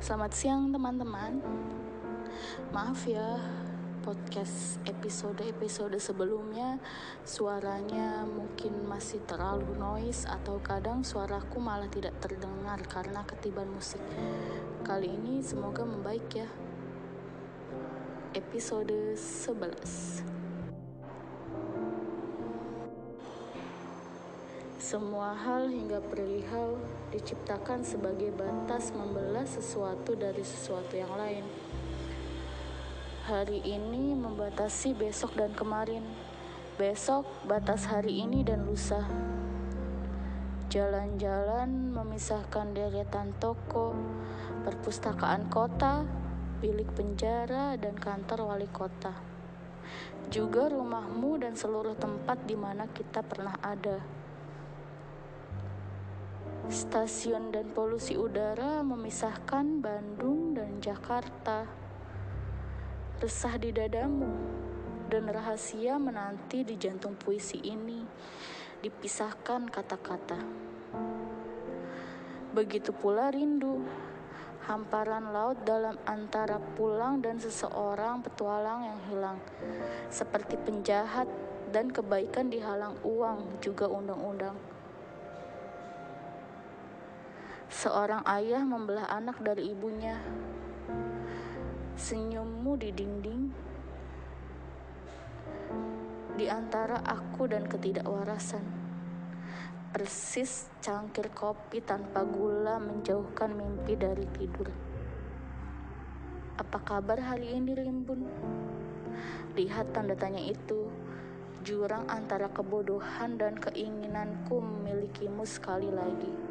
Selamat siang teman-teman. Maaf ya podcast episode-episode sebelumnya Suaranya mungkin masih terlalu noise Atau kadang suaraku malah tidak terdengar karena ketiban musik. Kali ini semoga membaik ya. Episode 11 Semua hal hingga perihal diciptakan sebagai batas membelah sesuatu dari sesuatu yang lain. Hari ini membatasi besok dan kemarin. Besok batas hari ini dan lusa. Jalan-jalan memisahkan deretan toko, perpustakaan kota, bilik penjara, dan kantor wali kota. Juga rumahmu dan seluruh tempat di mana kita pernah ada. Stasiun dan polusi udara memisahkan Bandung dan Jakarta. Resah di dadamu dan rahasia menanti di jantung puisi ini dipisahkan kata-kata. Begitu pula rindu, hamparan laut dalam antara pulang dan seseorang petualang yang hilang, seperti penjahat dan kebaikan dihalang uang juga undang-undang. Seorang ayah membelah anak dari ibunya. Senyummu di dinding di antara aku dan ketidakwarasan. Persis cangkir kopi tanpa gula menjauhkan mimpi dari tidur. Apa kabar hari ini Rimbun? Lihat tanda tanya itu, jurang antara kebodohan dan keinginanku memilikimu sekali lagi.